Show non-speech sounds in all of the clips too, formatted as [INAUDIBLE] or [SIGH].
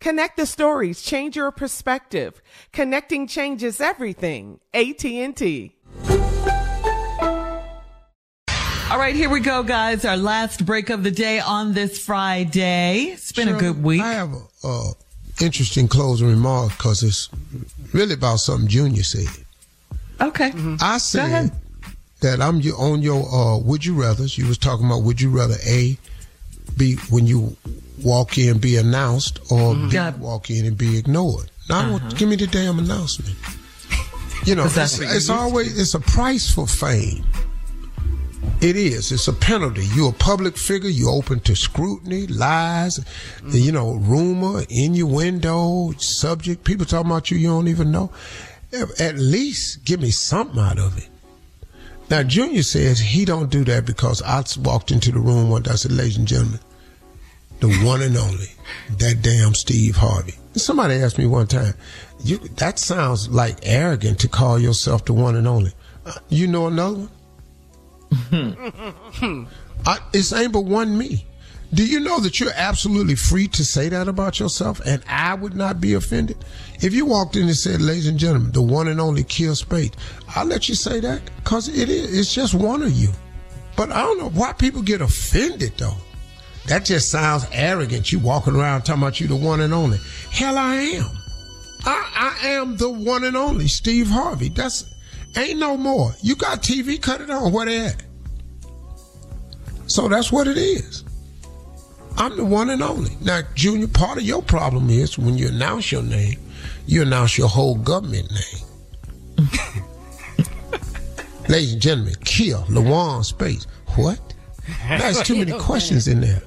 Connect the stories, change your perspective. Connecting changes everything. AT&T. All right, here we go, guys. Our last break of the day on this Friday. It's been a good week. I have a uh, interesting closing remark because it's really about something Junior said. Okay. I said that I'm your, on your uh, would you rather. You was talking about would you rather a be when you walk in and be announced or Yeah. walk in and be ignored. Now want, give me the damn announcement. You know, it's, you it's always it's a price for fame. It is. It's a penalty. You're a public figure. You're open to scrutiny, lies, mm-hmm. you know, rumor, innuendo, subject. People talking about you you don't even know. At least give me something out of it. Now, Junior says he don't do that because I walked into the room one day. I said, ladies and gentlemen, the one and only, that damn Steve Harvey. Somebody asked me one time, you, that sounds like arrogant to call yourself the one and only. Uh, you know another one? [LAUGHS] I, it's ain't but one me. Do you know that you're absolutely free to say that about yourself and I would not be offended? If you walked in and said, ladies and gentlemen, the one and only Kill Spates, I'll let you say that because it is, it's just one of you. But I don't know why people get offended though. That just sounds arrogant. You walking around talking about you the one and only. Hell, I am. I, I am the one and only Steve Harvey. That's ain't no more. You got TV, cut it on. Where they at? So that's what it is. I'm the one and only. Now, Junior, part of your problem is when you announce your name, you announce your whole government name. [LAUGHS] Ladies and gentlemen, kill Lawan Spates. What? That's too many [LAUGHS] questions in there.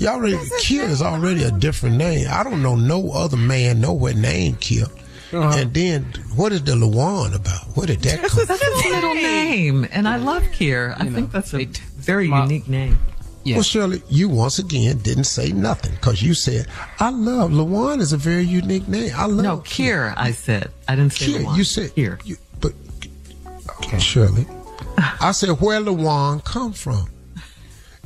You already Kill is already a different name. I don't know no other man nowhere named Kill. Uh-huh. And then what is the Lawan about? Where did that come? That's his middle name, and I love Kier. I think that's a very unique name. Well, Shirley, you once again didn't say nothing because you said, I love Lawan is a very unique name. I love No, Kier. I said. I didn't say Kier. Lawan. You said Kier. You, but Shirley, [LAUGHS] I said where Lawan come from?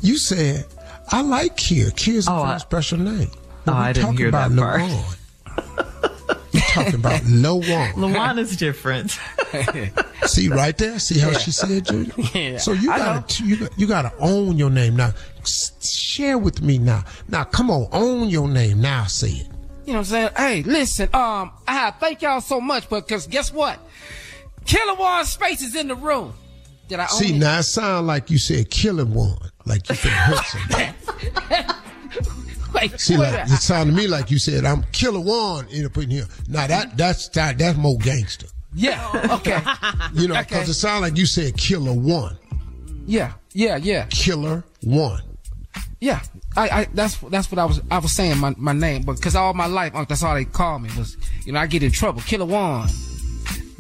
You said I like Kier. Kier's a Oh, very I- special name. Oh, I didn't talking hear about that part. Lawan. We're talking about [LAUGHS] Lawan. Lawan is different. [LAUGHS] See right there. See how she said, Junior. Yeah, So you gotta you got you gotta own your name now. S- Share with me now. Now come on, own your name now. Say it. You know what I'm saying? Hey, listen, um, I thank y'all so much, but because guess what? Killer One Spates is in the room. Did I own See it? now it sound like you said killing one, like you could hurt somebody. [LAUGHS] Wait, See, like, it sounded to me like you said, I'm Killer One in in here. Now that that's that, that's more gangster. yeah, okay, [LAUGHS] You know, Okay. because it sounded like you said Killer One. yeah, yeah, yeah, Killer One. yeah. I, I that's that's what I was I was saying my, my name, but because all my life that's all they call me was you know I get in trouble, Killer One.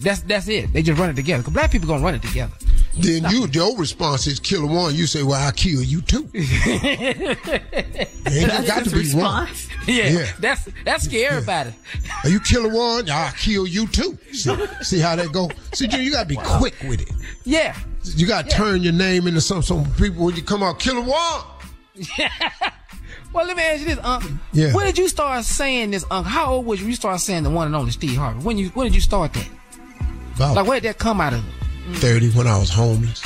That's that's it. They just run it together. 'Cause black people gonna run it together. Then you, your response is Killer One. You say, well, I kill you too. [LAUGHS] Ain't That's got to be one. response. [LAUGHS] Yeah, Yeah. that's that's scary everybody. Are you Killer One? I kill you too. See, see how that go? See, Junior, you got to be quick with it. Yeah, You got to turn your name into some some people when you come out Killer One. [LAUGHS] Well, let me ask you this, Unc. Yeah. When did you start saying this, Unc? How old was you? when You started saying the one and only Steve Harvey. When you when did you start that? Like where did that come out of? 30 when I was homeless.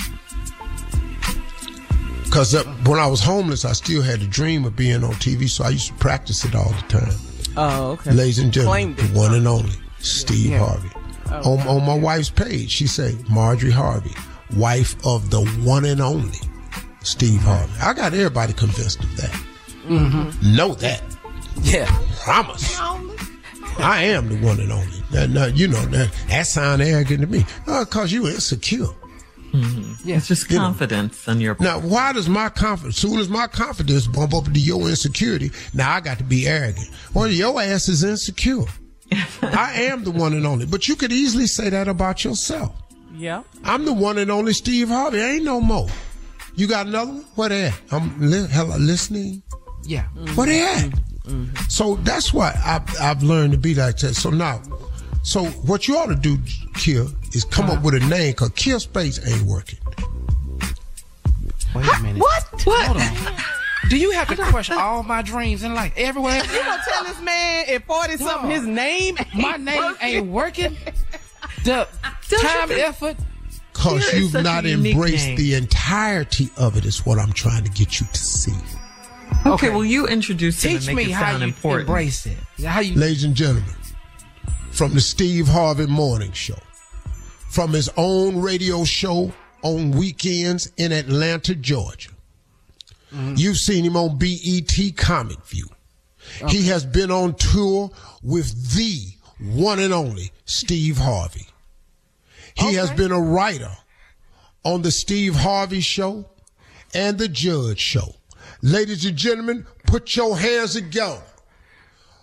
Because uh, when I was homeless, I still had a dream of being on TV, so I used to practice it all the time. Oh, okay. Ladies and gentlemen, the one and only Steve Harvey. Oh, on, on my wife's page, she say Marjorie Harvey, wife of the one and only Steve Harvey. I got everybody convinced of that. Mm-hmm. Know that. Yeah. Promise. I am the one and only. That, that- you know that that sound arrogant to me. Uh, Cause you insecure. Mm-hmm. Yeah, it's just You know. confidence on your Now, why does my confidence, soon as my confidence bump up to your insecurity, now I got to be arrogant? Well, your ass is insecure. [LAUGHS] I am the one and only, but you could easily say that about yourself. Yeah. I'm the one and only Steve Harvey. Ain't no more. You got another one? Where they at? I'm li- hello, listening. Yeah. Where they at? Mm-hmm. So that's why I've, I've learned to be like that. So now, so what you ought to do, Kill, is come up uh-huh. with a name because Kill Spates ain't working. Wait a minute. What? Hold on. Do you have to crush all my dreams in life everywhere? You gonna tell this man at 40 something his name? My name working? ain't working. The Don't you time, think- effort. Because you've not embraced name. the entirety of it, is what I'm trying to get you to see. Okay, well, you introduce him Teach and make me it how sound you important. embrace it. How you? Ladies and gentlemen, from the Steve Harvey Morning Show, from his own radio show on weekends in Atlanta, Georgia. Mm-hmm. You've seen him on BET Comic View. He has been on tour with the one and only Steve Harvey. He has been a writer on the Steve Harvey Show and the Judge Show. Ladies and gentlemen, put your hands together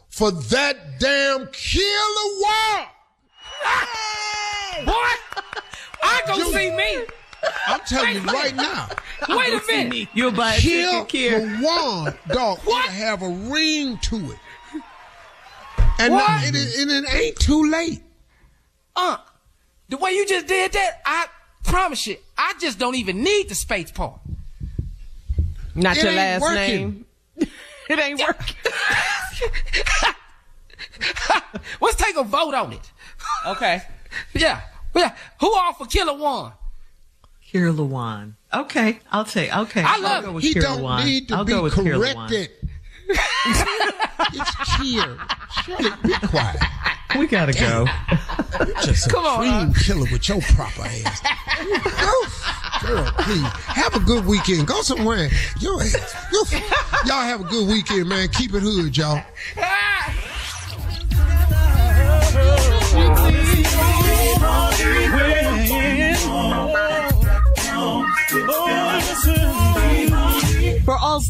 for that damn killer war. Boy, I go You- see me. I'm telling you right now, Wait a minute. You'll buy a kill ticket, the Kier. one dog. What? have a ring to it, and What? now- and it, and it ain't too late. Uh, the way you just did that, I promise you, I just don't even need the space part. Not It your last working. name. [LAUGHS] it ain't working. [LAUGHS] Let's take a vote on it. Okay. [LAUGHS] Yeah. Yeah. Who all for Killer One? Kier Lawan. Okay, I'll take. Okay, I I'll love go it. with He Kier don't Lawan. need to I'll be go with Kier Lawan. corrected. it's Kier. Shirley, be quiet. We gotta go. Just a Come on, cream killer with your proper ass. Girl, please have a good weekend. Go somewhere. Your ass. Yo, y'all have a good weekend, man. Keep it hood, y'all. For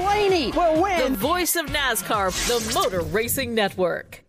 Blaney will win. The voice of NASCAR, the Motor Racing Network.